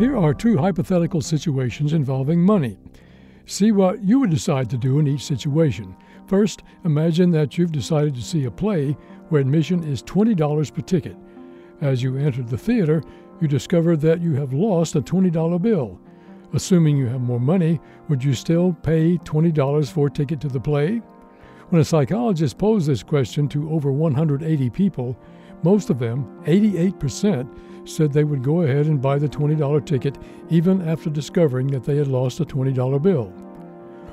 Here are two hypothetical situations involving money. See what you would decide to do in each situation. First, imagine that you've decided to see a play where admission is $20 per ticket. As you enter the theater, you discover that you have lost a $20 bill. Assuming you have more money, would you still pay $20 for a ticket to the play? When a psychologist posed this question to over 180 people, most of them, 88%, said they would go ahead and buy the $20 ticket even after discovering that they had lost a $20 bill.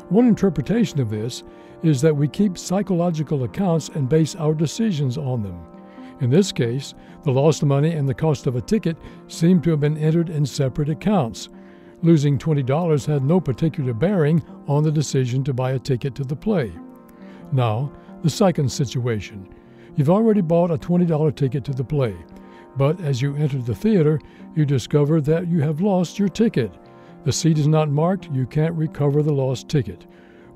One interpretation of this is that we keep psychological accounts and base our decisions on them. In this case, the lost money and the cost of a ticket seem to have been entered in separate accounts. Losing $20 had no particular bearing on the decision to buy a ticket to the play. Now, the second situation. You've already bought a $20 ticket to the play. But as you enter the theater, you discover that you have lost your ticket. The seat is not marked, you can't recover the lost ticket.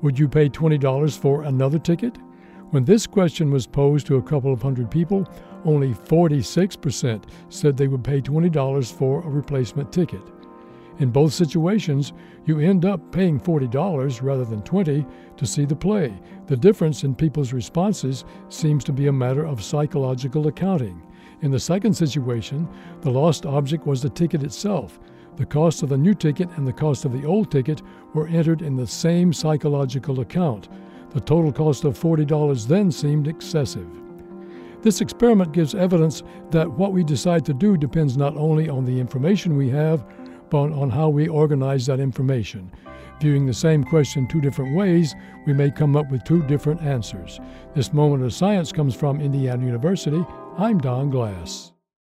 Would you pay $20 for another ticket? When this question was posed to a couple of hundred people, only 46% said they would pay $20 for a replacement ticket. In both situations, you end up paying $40 rather than 20 to see the play. The difference in people's responses seems to be a matter of psychological accounting. In the second situation, the lost object was the ticket itself. The cost of the new ticket and the cost of the old ticket were entered in the same psychological account. The total cost of $40 then seemed excessive. This experiment gives evidence that what we decide to do depends not only on the information we have, on how we organize that information. Viewing the same question two different ways, we may come up with two different answers. This moment of science comes from Indiana University I'm Don Glass.